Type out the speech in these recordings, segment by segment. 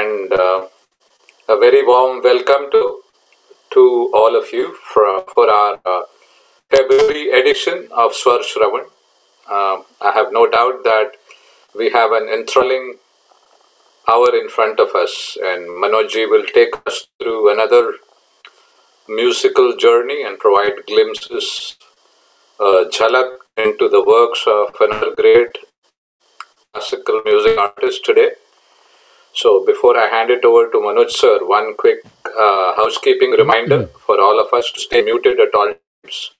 and uh, a very warm welcome to to all of you for, for our uh, February edition of Swar Shravan. Um, I have no doubt that we have an enthralling hour in front of us, and Manojji will take us through another musical journey and provide glimpses, uh, jhalak into the works of another great classical music artist today. So, before I hand it over to Manoj sir, one quick uh, housekeeping reminder for all of us to stay muted at all times.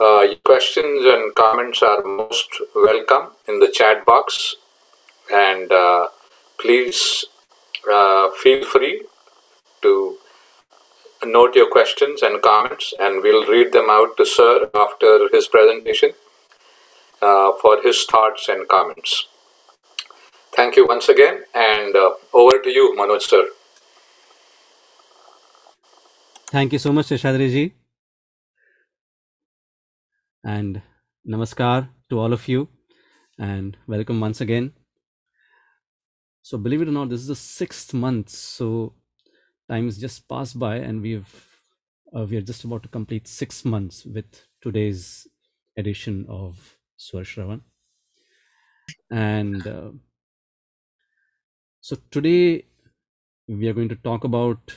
Uh, questions and comments are most welcome in the chat box, and uh, please uh, feel free to note your questions and comments, and we'll read them out to Sir after his presentation uh, for his thoughts and comments. Thank you once again, and uh, over to you, Manoj sir. Thank you so much, Shashadri ji. And namaskar to all of you. And welcome once again. So, believe it or not, this is the sixth month. So, time has just passed by, and we've uh, we are just about to complete six months with today's edition of Swar Shravan. And uh, so, today we are going to talk about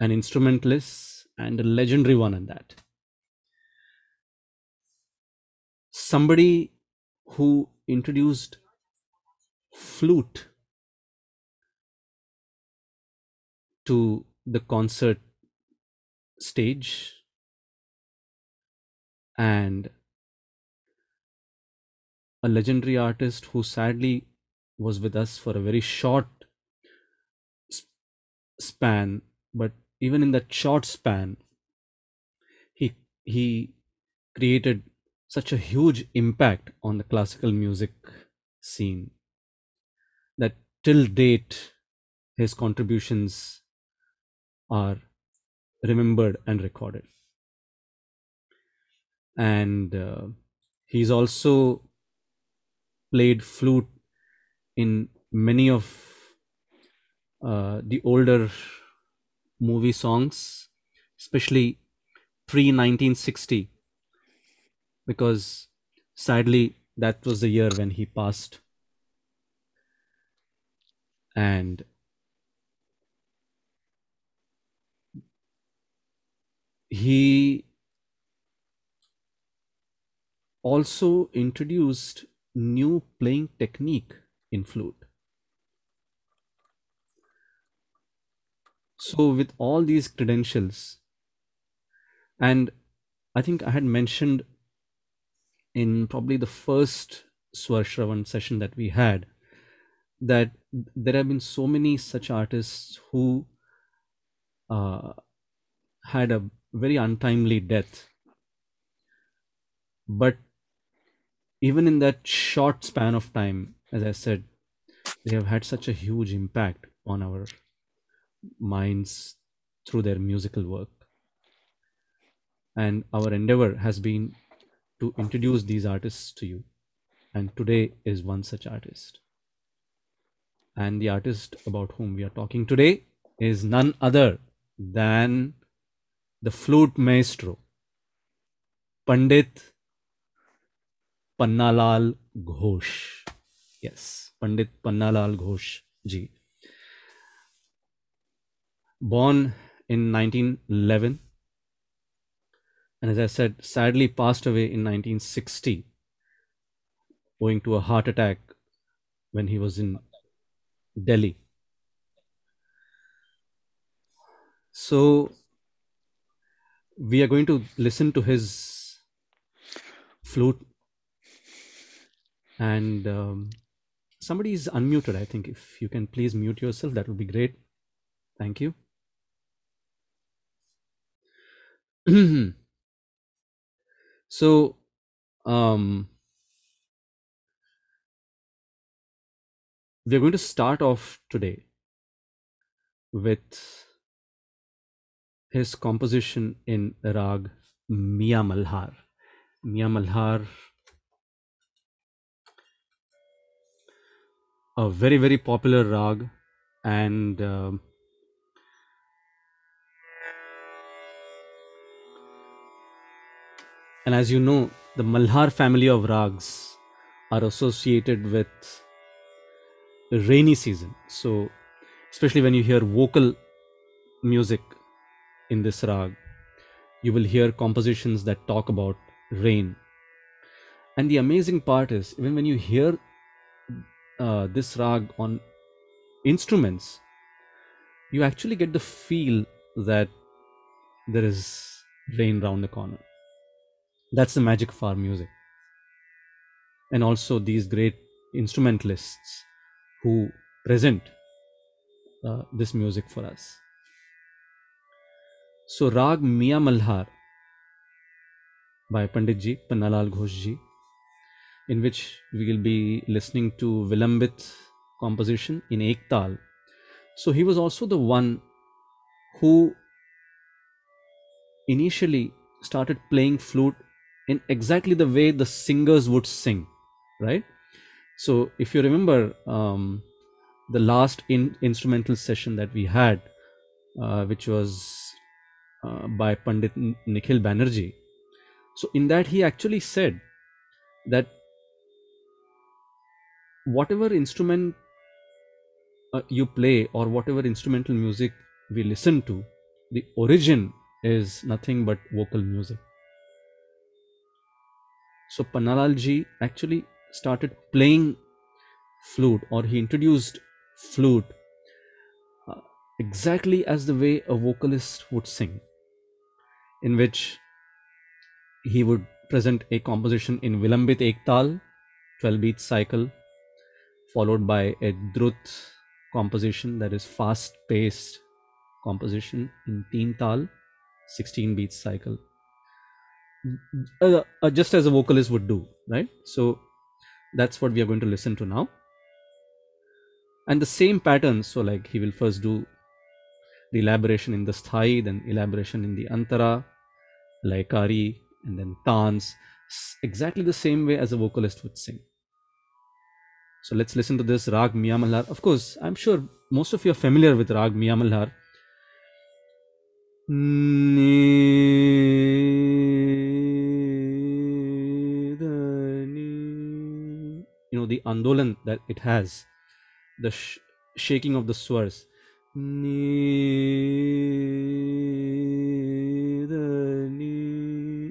an instrumentalist and a legendary one at that. Somebody who introduced flute to the concert stage and a legendary artist who sadly was with us for a very short span but even in that short span he he created such a huge impact on the classical music scene that till date his contributions are remembered and recorded. And uh, he's also played flute in many of uh, the older movie songs especially pre 1960 because sadly that was the year when he passed. And he also introduced new playing technique in flute. So with all these credentials and i think i had mentioned in probably the first swar shravan session that we had that there have been so many such artists who uh, had a very untimely death. But even in that short span of time as i said they have had such a huge impact on our minds through their musical work. And our endeavor has been to introduce these artists to you. And today is one such artist. And the artist about whom we are talking today is none other than the flute maestro pandit pannalal ghosh yes. Pandit pannalal ghosh ji. Born in 1911 and as i said sadly passed away in 1960 owing to a heart attack when he was in delhi. So we are going to listen to his flute and um, somebody is unmuted i think. If you can please mute yourself that would be great. Thank you. So um, we're going to start off today with his composition in rag Mia Malhar. Mia Malhar, a very very popular rag and um, and as you know the malhar family of rags are associated with rainy season. So especially when you hear vocal music in this rag you will hear compositions that talk about rain. And the amazing part is even when you hear uh, this rag on instruments you actually get the feel that there is rain round the corner. That's the magic of our music. And also these great instrumentalists who present uh, this music for us. So rag mia malhar by pandit ji pannalal ghosh ji in which we will be listening to vilambit composition in ektal. So he was also the one who initially started playing flute in exactly the way the singers would sing right? So if you remember um, the last in, instrumental session that we had uh, which was uh, by pandit nikhil banerjee. So in that he actually said that whatever instrument uh, you play or whatever instrumental music we listen to the origin is nothing but vocal music. So Pannalal ji actually started playing flute or he introduced flute uh, exactly as the way a vocalist would sing in which he would present a composition in Vilambit Ektal, 12 beat cycle, followed by a Drut composition that is fast paced composition in Teen Tal, 16 beats cycle. Uh, uh, just as a vocalist would do, right? So that's what we are going to listen to now. And the same pattern, so like he will first do the elaboration in the sthai, then elaboration in the antara, laikari, and then tans, exactly the same way as a vocalist would sing. So let's listen to this Rag Mia Malhar. Of course, I'm sure most of you are familiar with Rag Mia Malhar. Ni, da, ni. You know, the andolan that it has, the sh- shaking of the swars.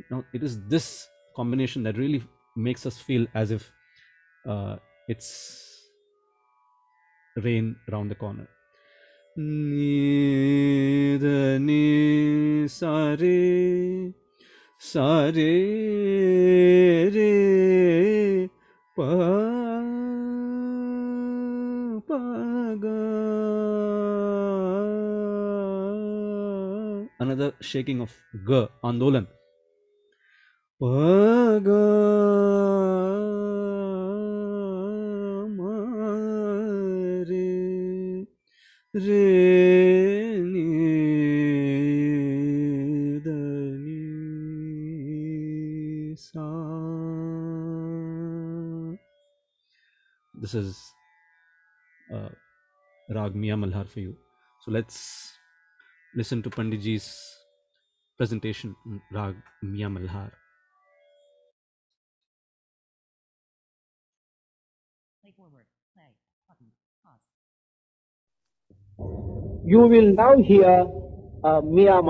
Now, it is this combination that really makes us feel as if uh, it's rain around the corner. Ni da ni sa re pa pa ga. Another shaking of g andolan. Pa ga ni sa. This is uh, rag mia malhar for you. So let's listen to panditji's presentation rag mia malhar You will now hear uh, Mia.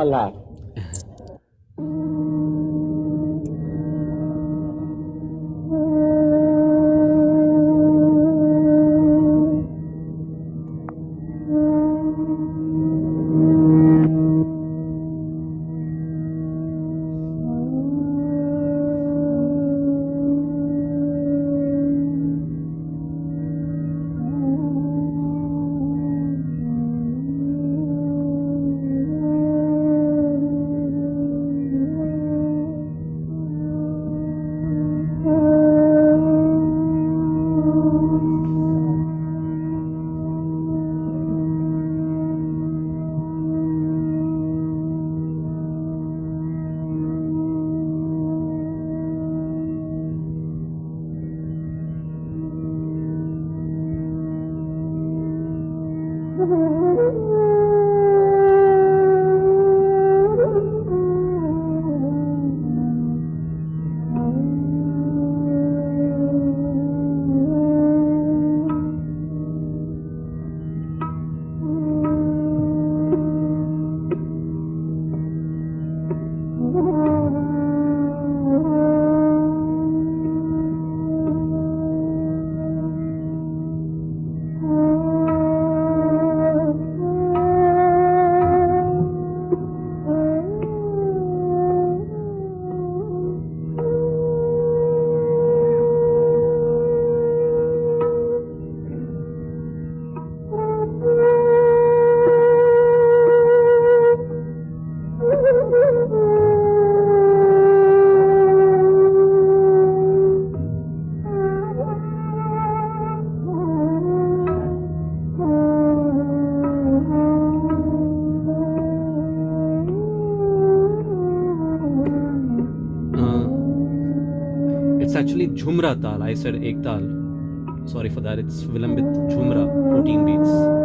Actually Jhumra Tal. I said Ek Tal. Sorry for that. It's Vilambit Jhumra, 14 beats.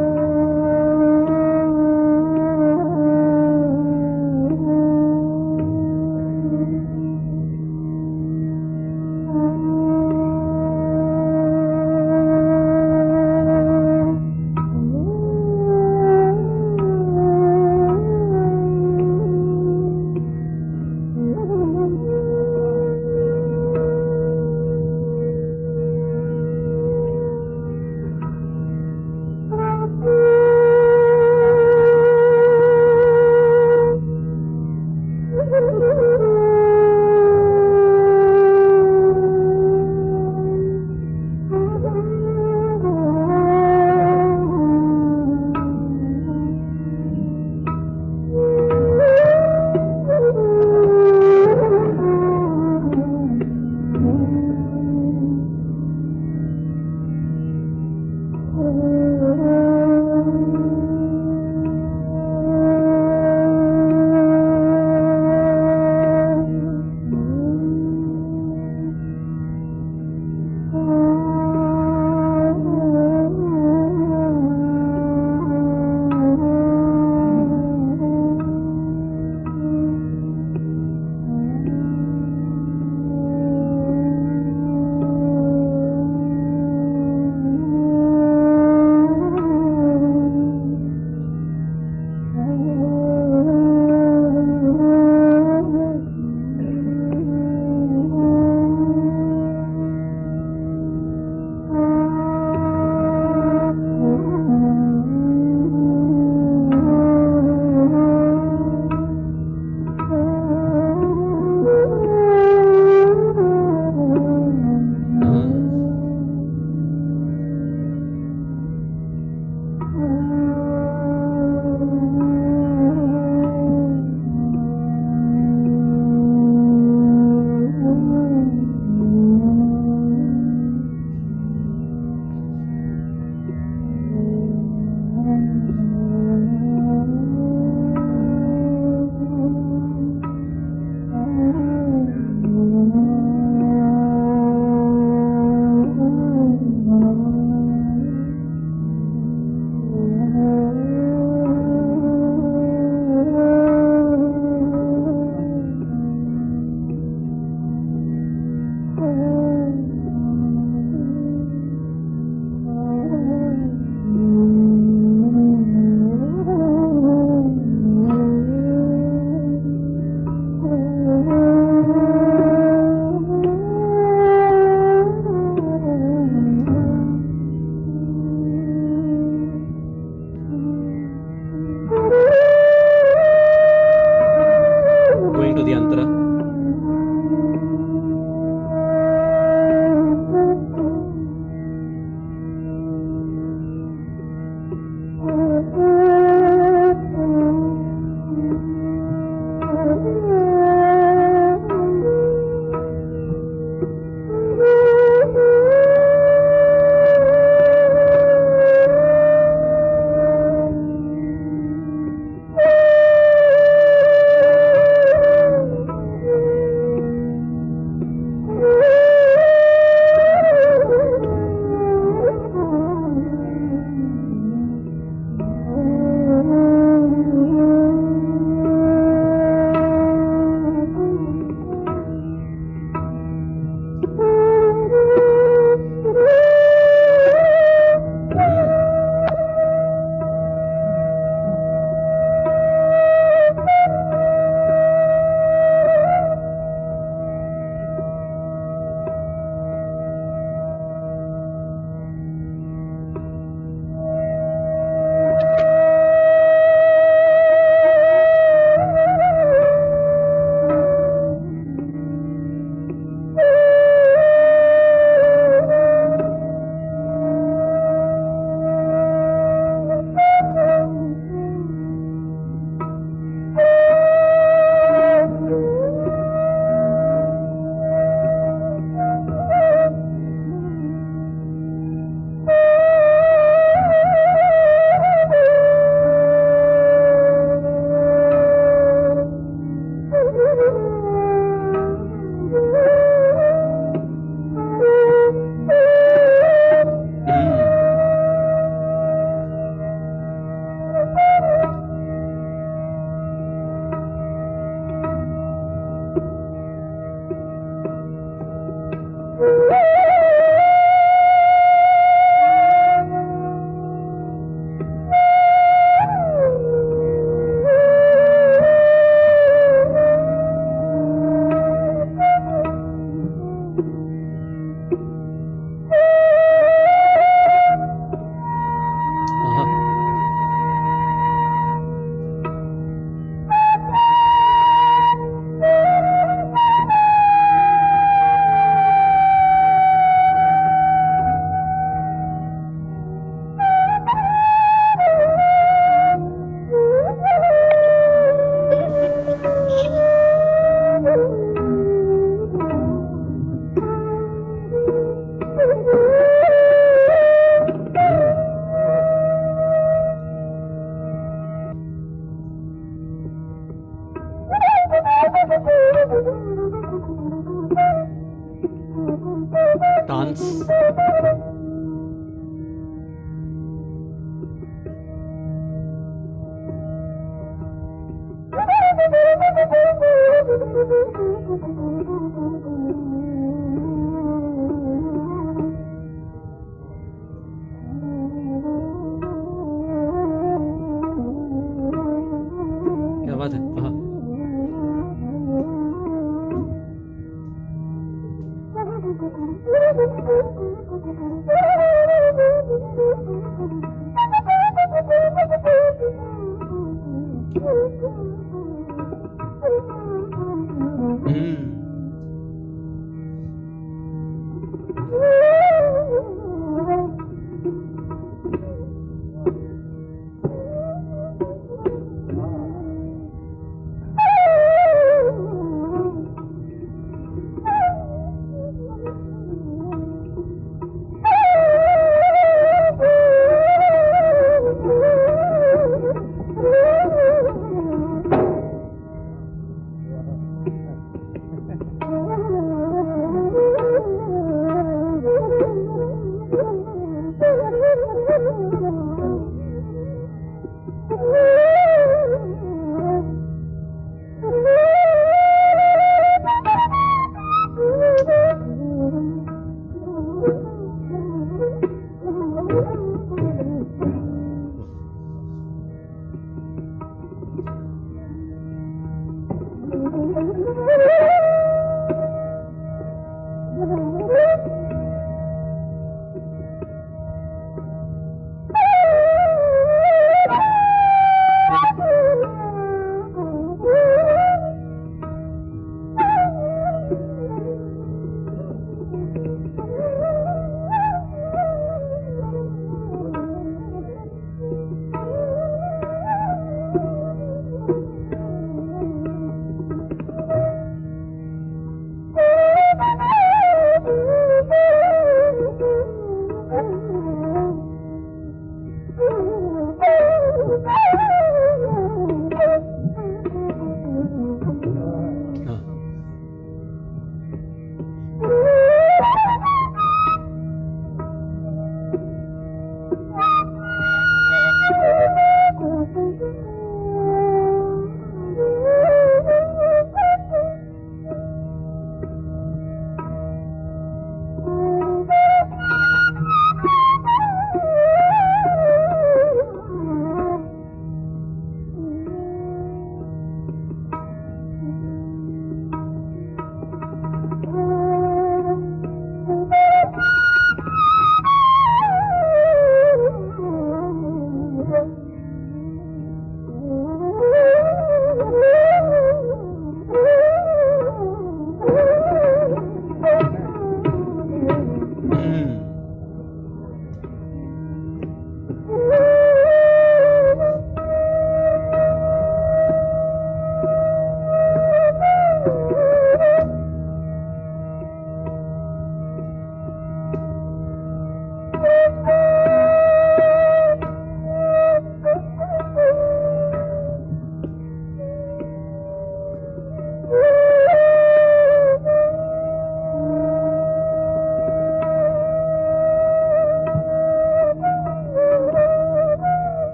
warte. Aha.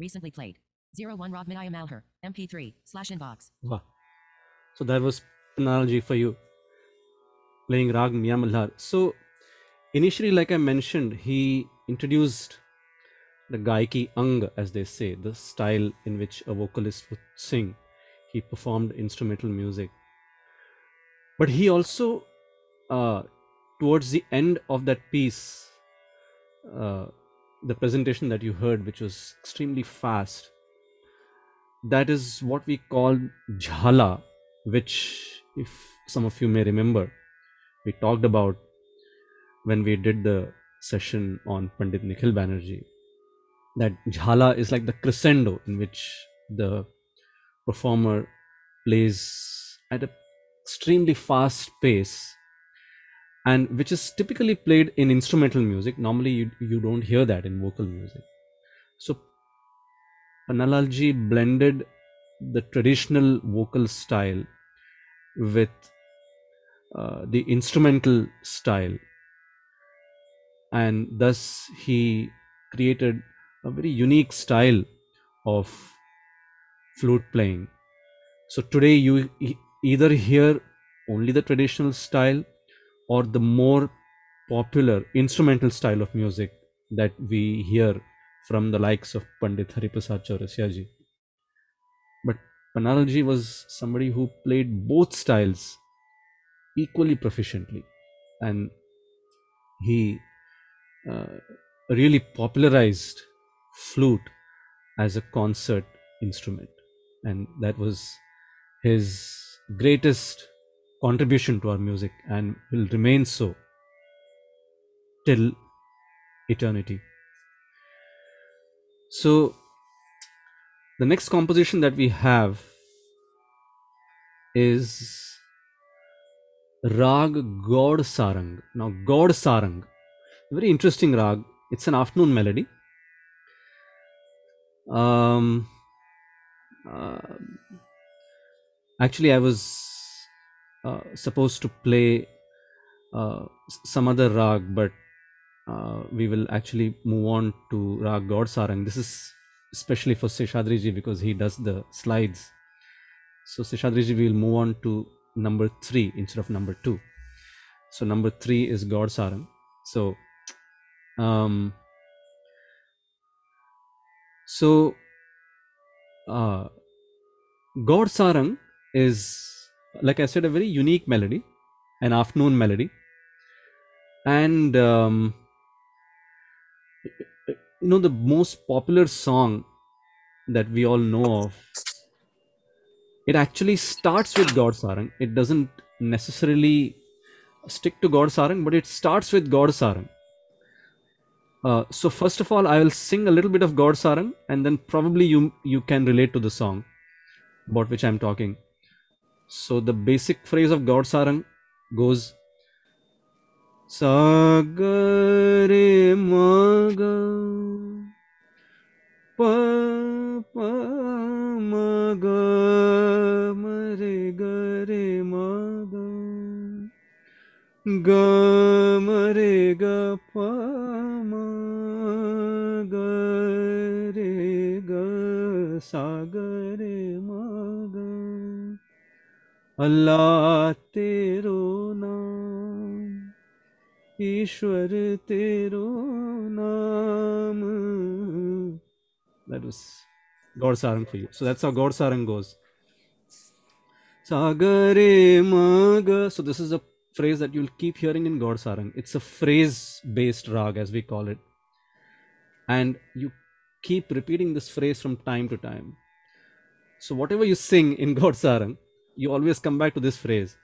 Recently played. 01 Rob Minaya Malher. MP3. Slash inbox. Wow. So that was Pannalalji for you playing Rag Mia Malhar. So initially, like I mentioned, he introduced the Gaiki Ang, as they say, the style in which a vocalist would sing. He performed instrumental music. But he also, uh, towards the end of that piece, uh, the presentation that you heard, which was extremely fast, that is what we call jhala, which, if some of you may remember, we talked about when we did the session on Pandit Nikhil Banerjee. That jhala is like the crescendo in which the performer plays at an extremely fast pace and which is typically played in instrumental music. Normally you, you don't hear that in vocal music. So Pannalalji blended the traditional vocal style with uh, the instrumental style and thus he created a very unique style of flute playing. So today you either hear only the traditional style or the more popular instrumental style of music that we hear from the likes of Pandit Hariprasad Chaurasia ji. But Panalji was somebody who played both styles equally proficiently and he uh, really popularized flute as a concert instrument and that was his greatest contribution to our music and will remain so till eternity so the next composition that we have is Rag Gaud Sarang. Now, Gaud Sarang, very interesting rag. It's an afternoon melody. Um, uh, actually, I was uh, supposed to play uh, some other rag, but uh, we will actually move on to Rag Gaud Sarang. This is especially for Seshadri ji because he does the slides. So Seshadriji, we will move on to number three instead of number two. So number three is Gaud Sarang. So, um, so uh, Gaud Sarang is, like I said, a very unique melody, an afternoon melody, and um, you know the most popular song that we all know of it actually starts with Gaud Sarang it doesn't necessarily stick to Gaud Sarang but it starts with Gaud Sarang uh, so first of all i will sing a little bit of Gaud Sarang and then probably you you can relate to the song about which i'm talking so the basic phrase of god sarang goes Sagare maga pa pa maga mare gare maga ga mare ga pa ma ga re ga sagare maga Allah तेरो नाम Ishwar तेरो नाम that was Gaud Sarang for you. So that's how Gaud Sarang goes. Sagare. So this is a phrase that you'll keep hearing in Gaud Sarang. It's a phrase based rag as we call it. And you keep repeating this phrase from time to time. So whatever you sing in Gaud Sarang, you always come back to this phrase.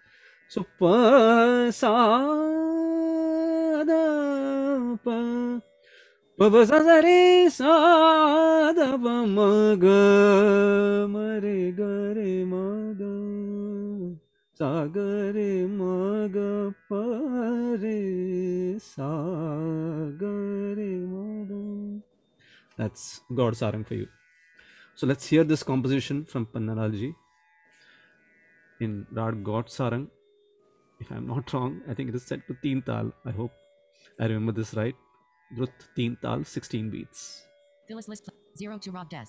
So pa sa da pa pa pa sa sa re sa da pa ma ga ma re ga re ma ga sa ga re ma ga pa re sa ga re ma ga that's god's Sarang for you. So let's hear this composition from Pannalalji in Rad Gaud Sarang. If I'm not wrong, I think it is set to Teen Tal. I hope I remember this right. Drut Teen Tal, 16 beats. Phyllis list. 0 to Rod Des.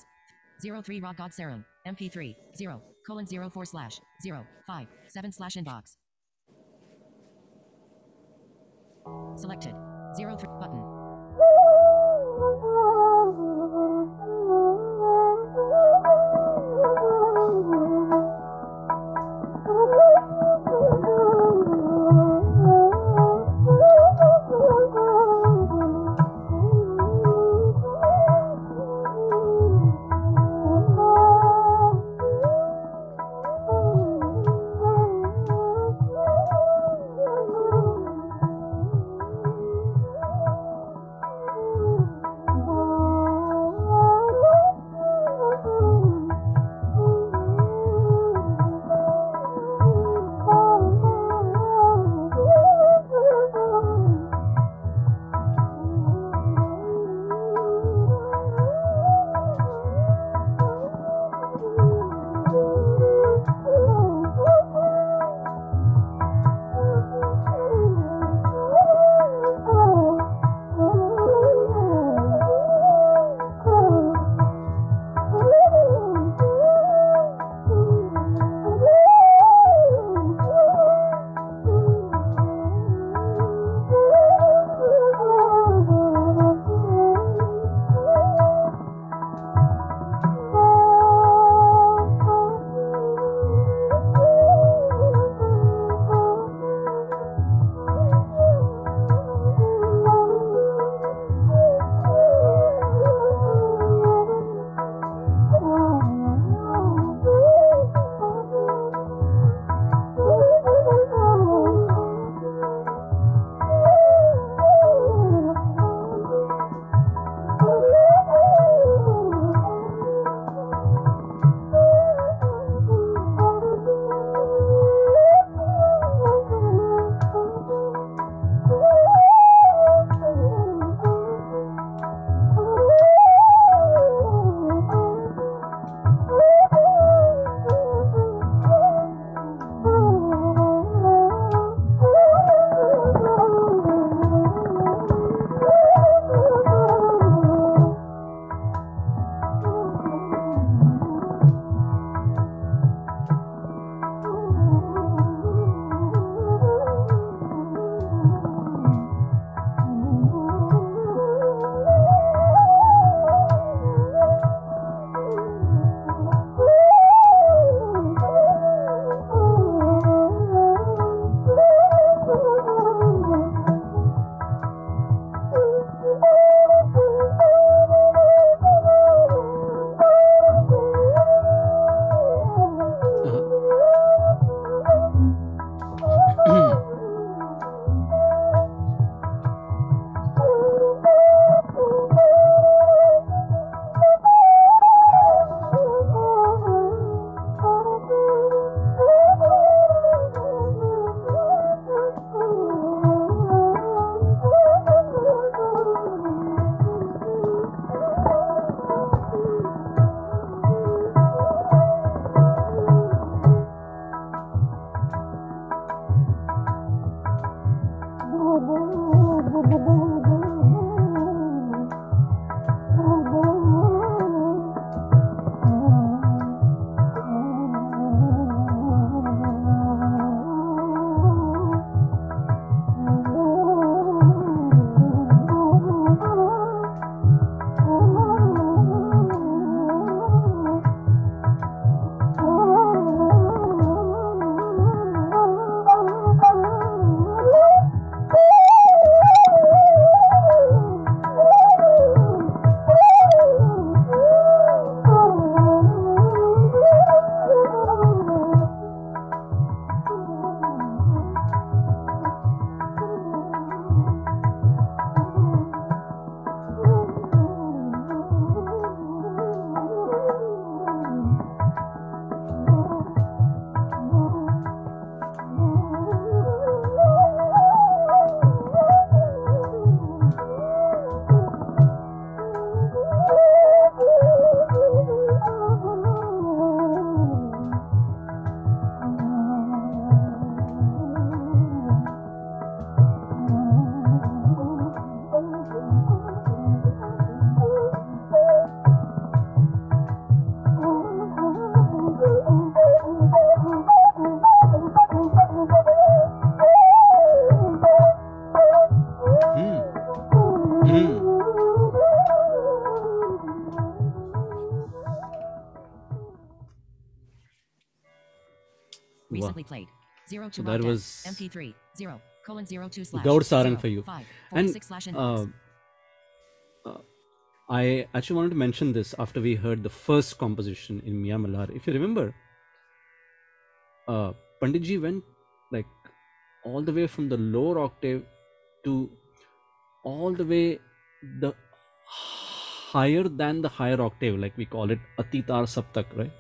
0 3 Rod Sarum. MP3. 0 colon 0 4 slash 0 5 7 slash inbox. Selected. 0 3 button. Zero So that was MP3. Zero. Colon zero two slash. Sarang zero, for you. Five. And 46 slash uh, uh, I actually wanted to mention this after we heard the first composition in Mia Malhar. If you remember, uh, Panditji went like all the way from the lower octave to all the way the higher than the higher octave, like we call it Atitar Saptak, right?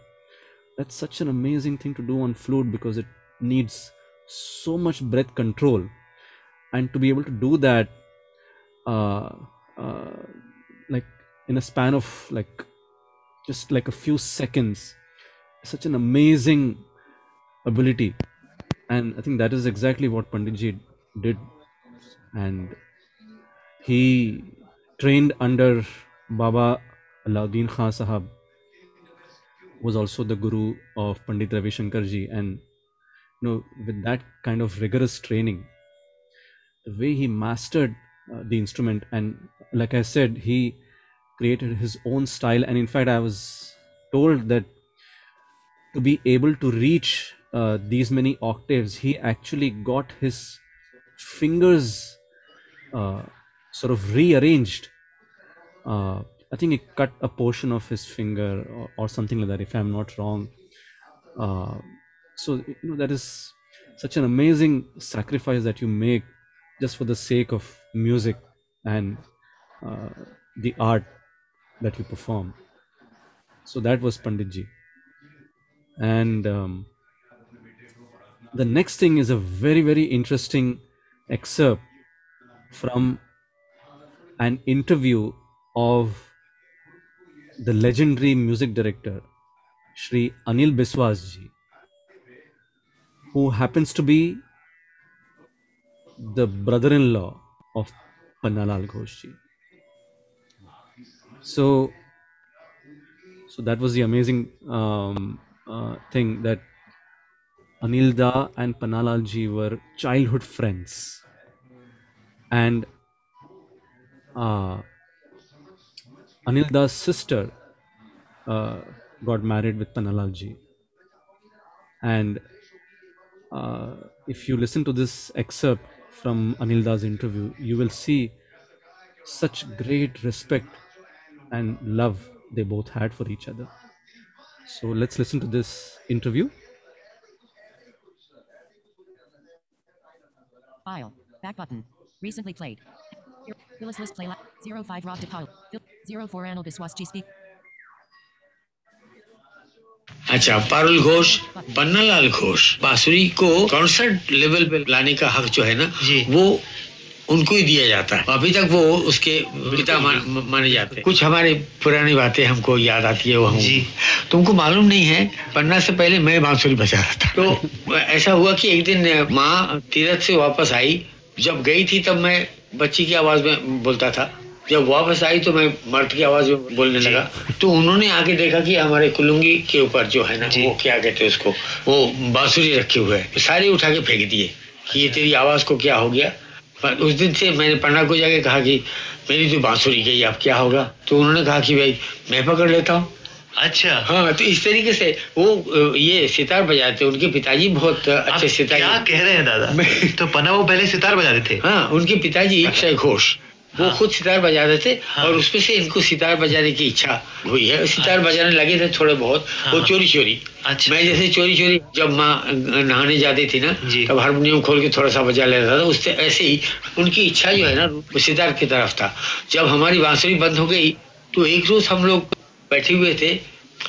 That's such an amazing thing to do on flute because it needs so much breath control, and to be able to do that, uh, uh, like in a span of like just like a few seconds, such an amazing ability, and I think that is exactly what Panditji did, and he trained under Baba Alauddin Khan Sahab, was also the guru of Pandit Ravi Shankar ji, and you know, with that kind of rigorous training, the way he mastered uh, the instrument, and like I said, he created his own style. And in fact, I was told that to be able to reach uh, these many octaves, he actually got his fingers uh, sort of rearranged. Uh, I think he cut a portion of his finger or, or something like that, if I'm not wrong. So you know that is such an amazing sacrifice that you make just for the sake of music and uh, the art that you perform. So that was Panditji. And um, the next thing is a very, very interesting excerpt from an interview of the legendary music director Shri Anil Biswas ji, who happens to be the brother-in-law of Pannalal Ghosh ji. So, so that was the amazing um, uh, thing that Anil Da and Pannalal ji were childhood friends, and uh, Anil Da's sister uh, got married with Pannalal ji, and uh, if you listen to this excerpt from Anil Das interview, you will see such great respect and love they both had for each other. So let's listen to this interview. File. Back button. Recently played. Phyllis list play. 05 Rob DePaul. 04 Anil Biswas G speak. अच्छा पारुल घोष पन्नालाल घोष बांसुरी को concert level पे लाने का हक जो है ना वो उनको ही दिया जाता है। अभी तक वो उसके पिता मान, माने जाते हैं। कुछ हमारे पुरानी बातें हमको याद आती है वो हम जी। तुमको मालूम नहीं है पन्ना से पहले मैं बांसुरी बजा रहा था। तो ऐसा हुआ कि एक दिन माँ तीरथ से वापस आई। जब गई थी तब मैं बच्ची की आवाज़ में बोलता था जब वापस आई तो मैं मर्द की आवाज़ में बोलने लगा। तो उन्होंने आके देखा कि हमारे कुलुंगी के ऊपर जो है ना वो क्या कहते हैं उसको वो बांसुरी रखे हुए है। सारे उठा के फेंक दिए कि ये तेरी आवाज़ को क्या हो गया। उस दिन से मैंने पन्ना को जाके कहा कि मेरी तो बांसुरी गई अब क्या होगा? तो उन्होंने कहा कि भाई मैं पकड़ लेता हूँ। अच्छा। हाँ तो इस तरीके से वो ये सितार बजाते उनके पिताजी बहुत अच्छे सितार क्या कह रहे हैं दादा? तो पन्ना वो पहले सितार बजाते थे। हाँ उनके पिताजी अक्षय घोष। वो हाँ। खुद सितार बजाते थे हाँ। और उसमें से इनको सितार बजाने की इच्छा हुई है सितार बजाने लगे थे थोड़े बहुत हाँ। वो। चोरी चोरी अच्छा। मैं जैसे चोरी चोरी जब माँ नहाने जाती थी ना तब हारमोनियम खोल के थोड़ा सा बजा लेता था उससे ऐसे ही उनकी इच्छा जो है ना वो सितार की तरफ़ था जब हमारी बांसुरी बंद हो गई तो एक रोज हम लोग बैठे हुए थे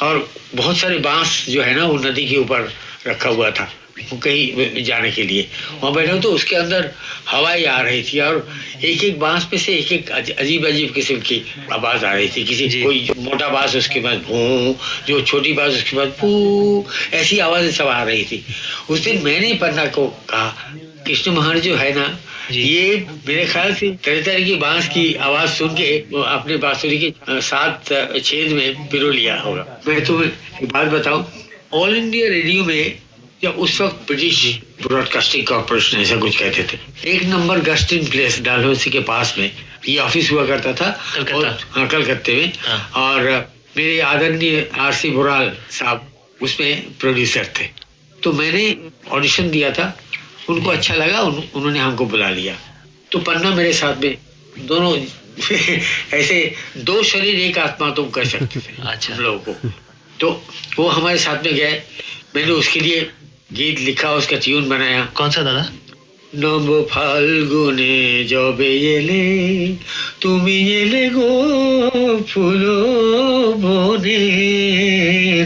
और बहुत सारे बाँस जो है ना वो नदी के ऊपर रखा हुआ था कहीं जाने के लिए। वहाँ बैठा हूँ तो उसके अंदर हवाएँ आ रही थी और एक एक बाँस पे से एक एक अजीब अजीब किस्म की आवाज़ आ रही थी। किसी कोई मोटा बाँस उसके बाद भू जो छोटी बाँस उसके बाद पू ऐसी आवाज़ें सब आ रही थी। उस दिन मैंने पन्ना को कहा कृष्ण महान जो है ना ये मेरे ख्याल से तरह तरह की बाँस की आवाज़ सुन के अपने बांसुरी के सात छेद में पिरो लिया होगा। मैं तुम्हें एक बात बताऊँ ऑल इंडिया रेडियो में जब उस वक्त ब्रिटिश ब्रॉडकास्टिंग कॉर्पोरेशन ऐसा कुछ कहते थे। एक नंबर गस्टिन प्लेस डालहौसी के पास में ये ऑफ़िस हुआ करता था। और- हाँ कलकत्ते में। हाँ। और मेरे आदरणीय आर सी बुराल साहब उसमें प्रोड्यूसर थे। तो मैंने ऑडिशन दिया था। उनको अच्छा लगा उन, उन्होंने हमको बुला लिया। तो पन्ना मेरे साथ में दोनों ऐसे दो शरीर एक आत्मा तुम कर सकते थे अच्छा। लोगों को। तो वो हमारे साथ में गए। मैंने उसके लिए गीत लिखा उसका ट्यून बनाया कौन सा दादा নব ফাল্গুনে জবে এলে তুমি এলে গো ফুল বনে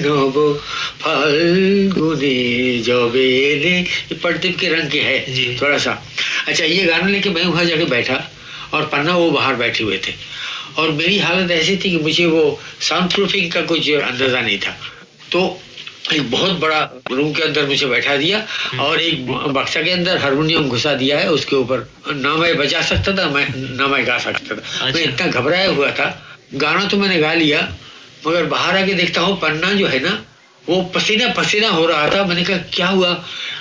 নব फाल्गुने जबे एले ये प्रदीप के रंग के है जी। थोड़ा सा अच्छा ये गाना लेके मैं वहां जाके बैठा और पन्ना वो बाहर बैठे हुए थे और मेरी हालत ऐसी थी कि मुझे वो साउंड प्रूफिंग का कुछ अंदाजा नहीं था तो एक बहुत बड़ा रूम के अंदर मुझे बैठा दिया और एक बक्सा के अंदर हारमोनियम घुसा दिया है उसके ऊपर ना मैं बजा सकता था मैं ना मैं गा सकता था। अच्छा। मैं। इतना घबराया हुआ था। गाना तो मैंने गा लिया मगर बाहर आके देखता हूँ पन्ना जो है ना वो पसीना पसीना हो रहा था। मैंने कहा क्या हुआ?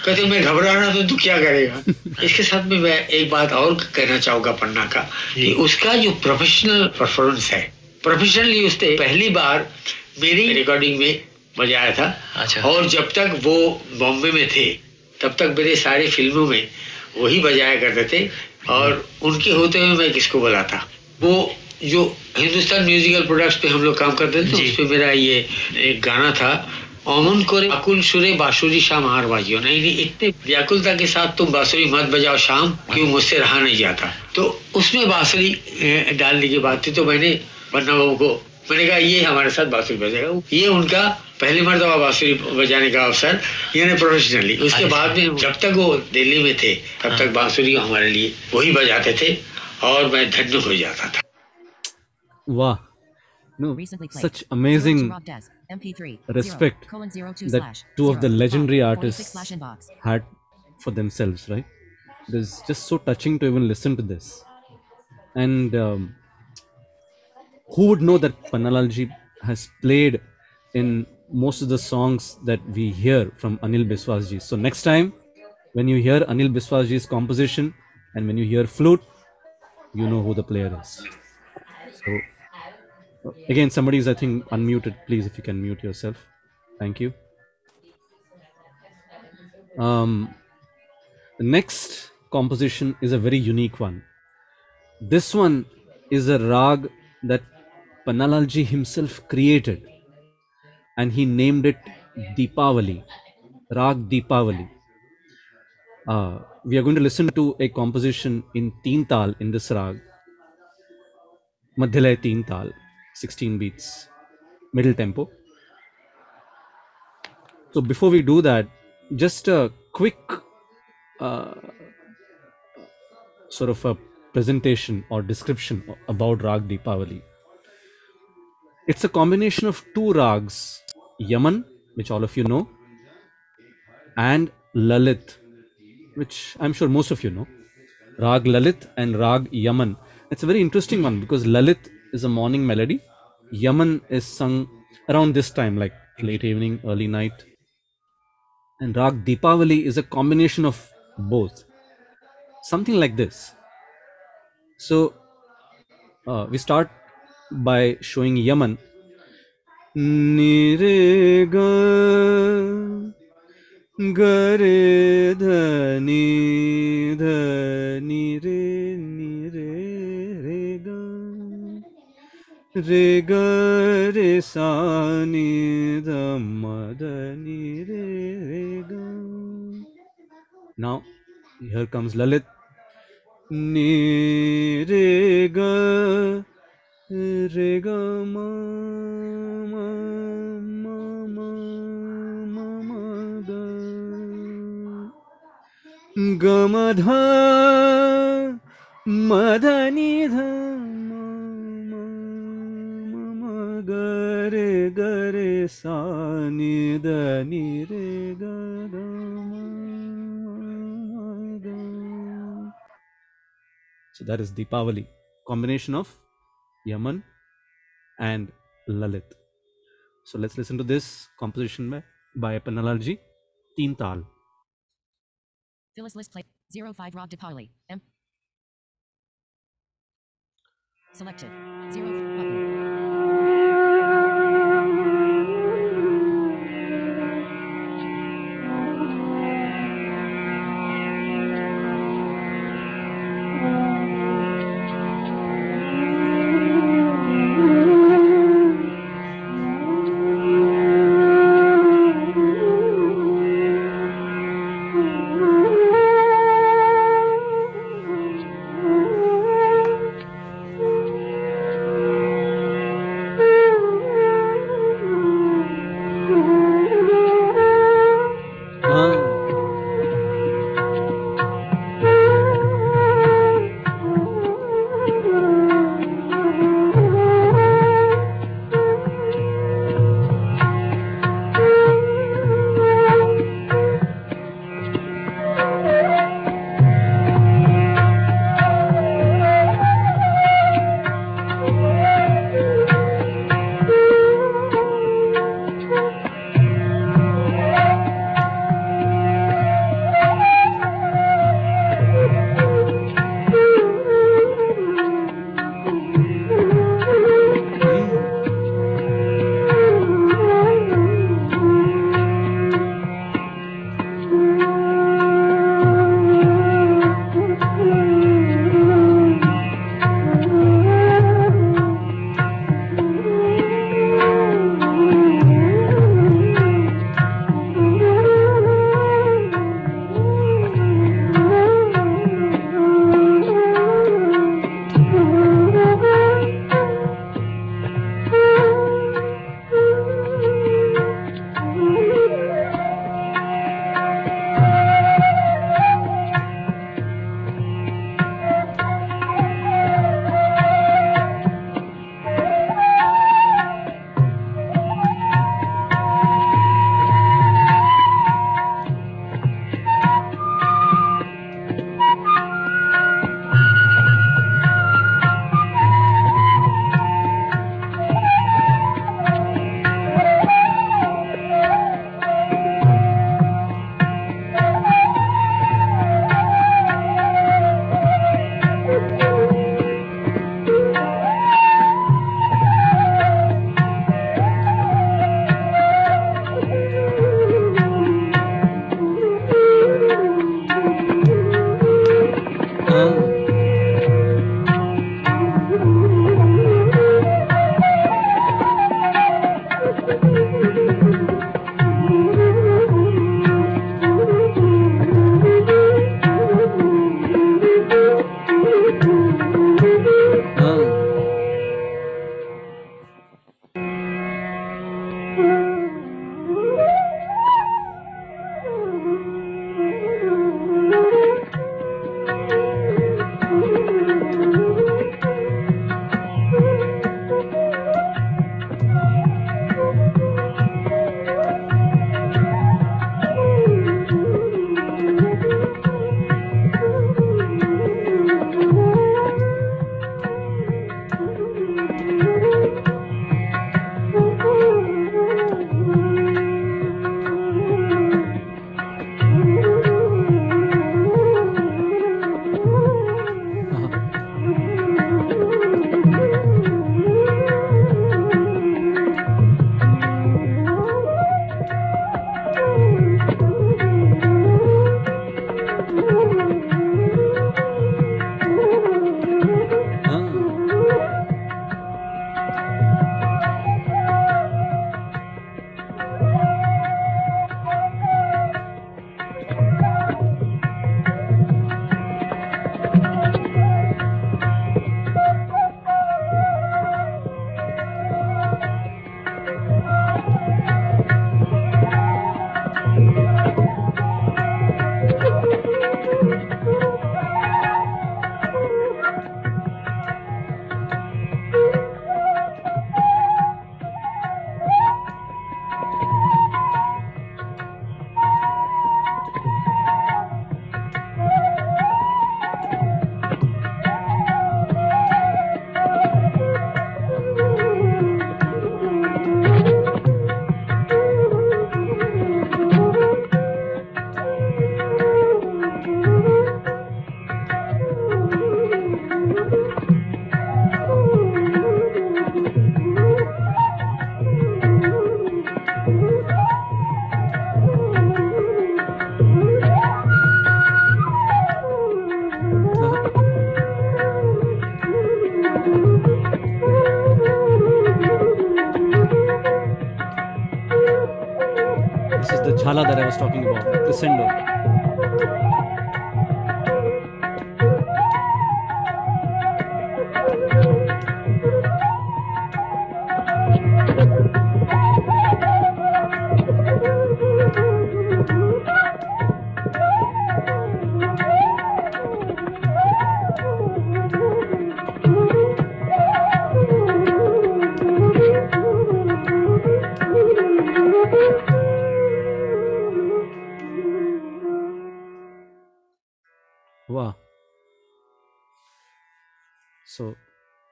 कहते मैं घबरा रहा था तू क्या करेगा? इसके साथ में मैं एक बात और कहना चाहूँगा पन्ना का कि उसका जो प्रोफेशनल परफॉर्मेंस है प्रोफेशनली उसने पहली बार मेरी रिकॉर्डिंग में बजाया था। अच्छा। और जब तक वो बॉम्बे में थे तब तक मेरे सारी फ़िल्मों में वही बजाया करते थे और उनके होते हुए मैं किसको बुलाता वो जो हिंदुस्तान म्यूजिकल प्रोडक्ट्स पे हम लोग काम करते थे जी। उस पे मेरा ये एक गाना था अमन कोरे अकुल सुरे बांसुरी शाम हार बाजियो नहीं नहीं इतने व्याकुलता के साथ तुम बांसुरी मत बजाओ शाम क्यों मुझसे रहा नहीं जाता? तो उसमें बांसुरी डालने की बात थी तो मैंने पन्ना बाबू को मैंने कहा ये हमारे साथ बांसुरी बजेगा ये उनका पहली मरतबा बांसुरी बजाने का अवसर यानी प्रोफेशनली उसके अच्छा। बाद में जब तक वो दिल्ली में थे तब तक बांसुरी हमारे लिए वही बजाते थे और मैं धन्य हो जाता था Wow. No, such amazing Zero to Rob Des. MP3. respect that two of the legendary artists 46 slash inbox. had for themselves, right? It is just so touching to even listen to this. And um, who would know that Panalalji has played in most of the songs that we hear from Anil Biswasji? So next time, when you hear Anil Biswasji's composition and when you hear flute, you know who the player is. So again, somebody is I think unmuted. Please, if you can mute yourself, thank you. Um, the next composition is a very unique one. This one is a rag that Pannalalji himself created and he named it Deepavali, Rag Deepavali. Uh, we are going to listen to a composition in Teen Tal in this rag, Madhyalaya Teen Tal, 16 beats, middle tempo. So before we do that, just a quick uh, sort of a presentation or description about Rag Deepavali. It's a combination of two rags, Yaman, which all of you know, and Lalit, which I'm sure most of you know. Rag Lalit and Rag Yaman. It's a very interesting one because Lalit is a morning melody. Yaman is sung around this time, like late evening, early night. And Rag Deepavali is a combination of both. Something like this. So uh, we start by showing Yaman. Nire ga gare dhani dhani re ni re re ga re ga re sa ni dha ma dha ni re re ga now here comes lalit. ni re ga re ga ma ma ma ma ma ma ga ga ma dha ma dha ni dha ma ma ma ma ga re ga re sa ni dha ni re ga ga ma ma ga so that is Deepavali, combination of Yaman and Lalit. So let's listen to this composition by, Pannalalji, Teen Tal. Phyllis list play. Zero five Rob DePauli. M. Selected. Zero button. Talking about,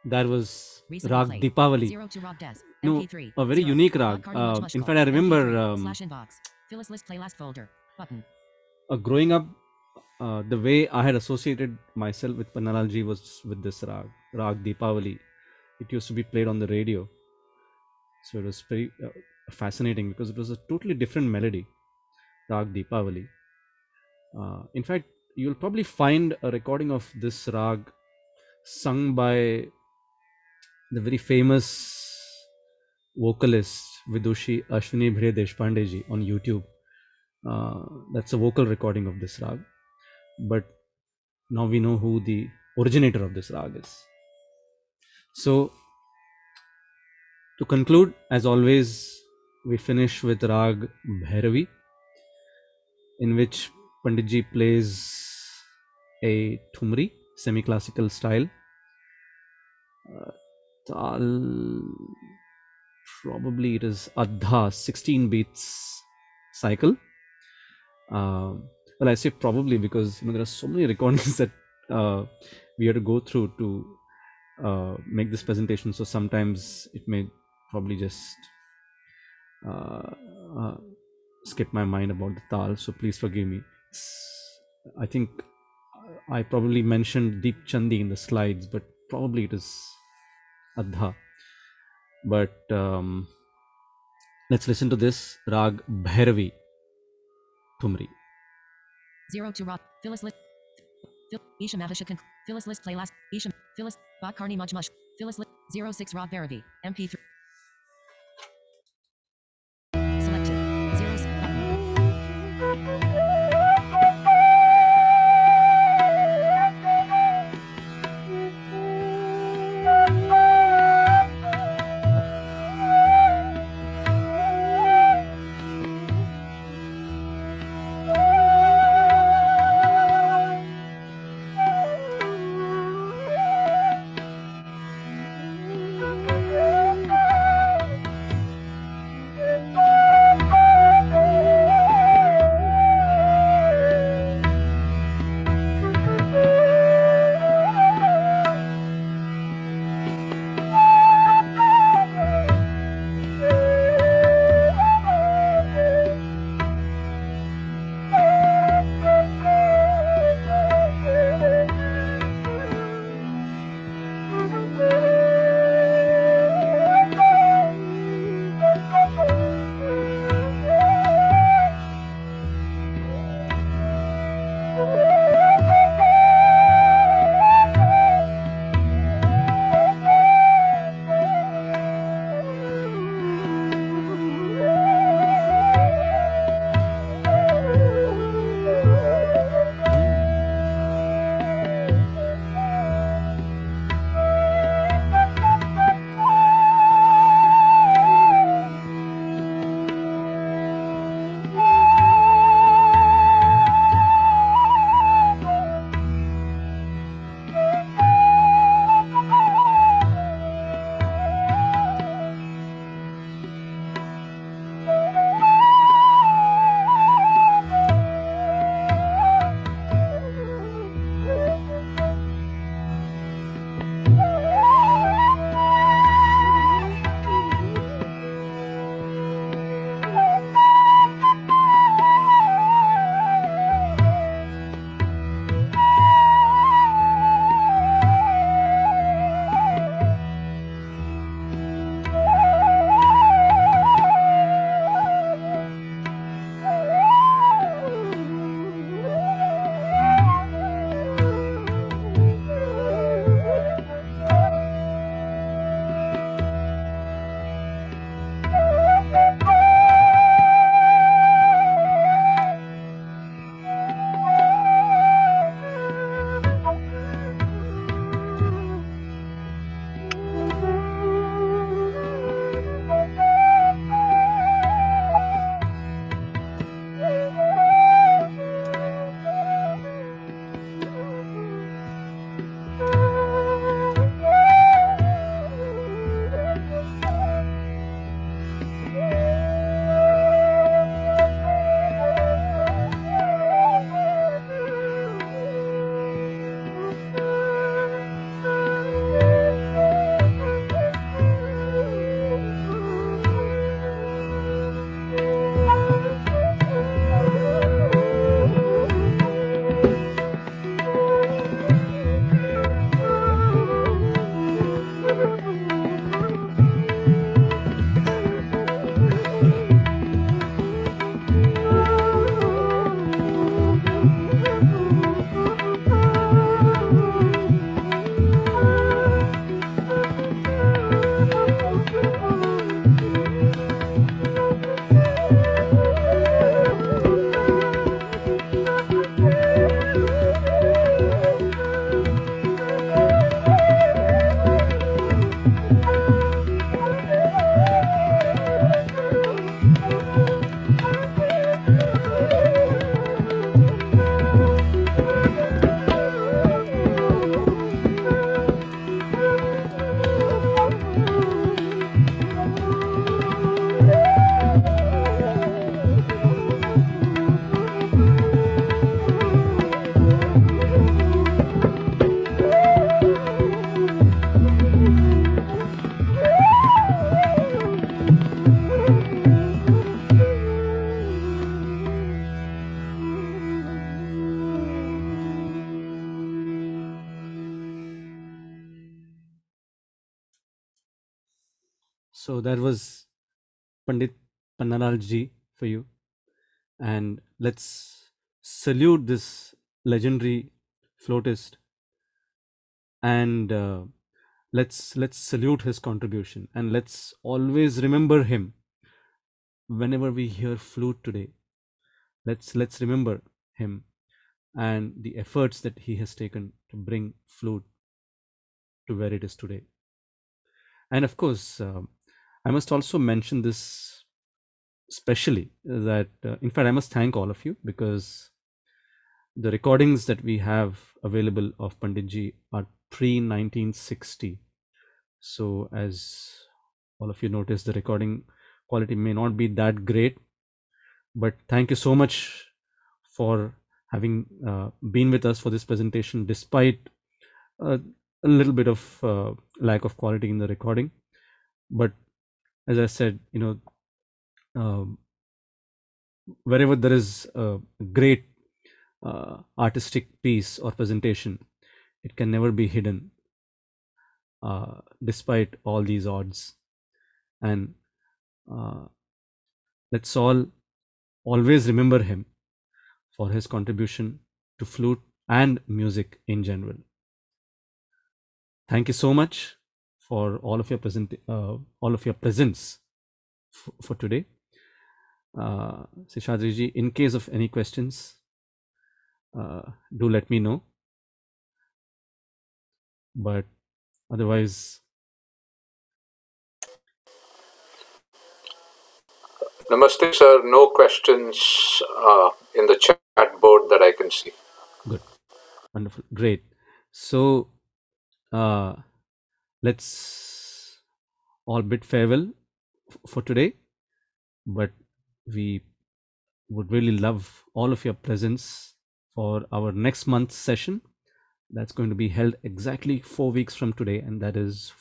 that was Recently Rag played. Deepavali. Zero to Rag Des. No, MP3. a very zero. unique Rag. Uh, in fact, I remember um, Slash inbox. Phyllis list folder. Button. uh, growing up, uh, the way I had associated myself with Pannalalji was with this rag, Rag Deepavali. It used to be played on the radio. So it was very uh, fascinating because it was a totally different melody, Rag Deepavali. Uh, in fact, you'll probably find a recording of this rag sung by the very famous vocalist Vidushi Ashwini Bhide Deshpande on YouTube. Uh, that's a vocal recording of this rag. But now we know who the originator of this rag is. So, to conclude, as always, we finish with rag Bhairavi, in which Panditji plays a thumri, semi classical style. Uh, tal, probably it is Adha, 16 beats cycle. Uh, well, I say probably because you know there are so many recordings that uh, we had to go through to uh, make this presentation. So sometimes it may probably just uh, uh, skip my mind about the tal. So please forgive me. It's, I think I probably mentioned Deep Chandi in the slides, but probably it is Adha. But um, let's listen to this rag Bhairavi Thumri. Zero to Rag. Phyllis list. Isha Mavisha Phyllis list playlist. Isha. Phyllis. Bot Carney Much Mush. Phyllis list. Zero six Rag Baravi. MP3. That was Pandit Pannalalji for you. And let's salute this legendary flautist. And uh, let's let's salute his contribution. And let's always remember him whenever we hear flute today. Let's let's remember him and the efforts that he has taken to bring flute to where it is today. And of course um, i must also mention this specially that uh, in fact i must thank all of you because the recordings that we have available of panditji are pre 1960 so as all of you notice the recording quality may not be that great but thank you so much for having uh, been with us for this presentation despite uh, a little bit of uh, lack of quality in the recording. But as i said you know um, wherever there is a great uh, artistic piece or presentation it can never be hidden uh, despite all these odds. And uh, let's all always remember him for his contribution to flute and music in general. Thank you so much for all of your present uh, all of your presence for today. Uh, Seshadriji, in case of any questions uh, do let me know. But otherwise Namaste, sir. No questions uh, in the chat board that I can see. good. Wonderful. Great. So uh, let's all bid farewell for today. But we would really love all of your presence for our next month's session. That's going to be held exactly four weeks from today and that is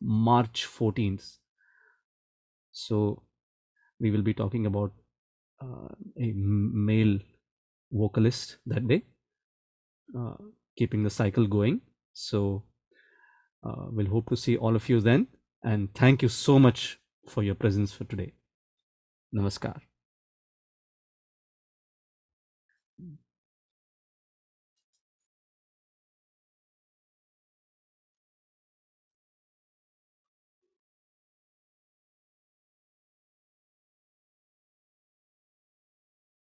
march 14th so we will be talking about uh, a male vocalist that day. Uh, keeping the cycle going. So uh, we'll hope to see all of you then. And thank you so much for your presence for today. Namaskar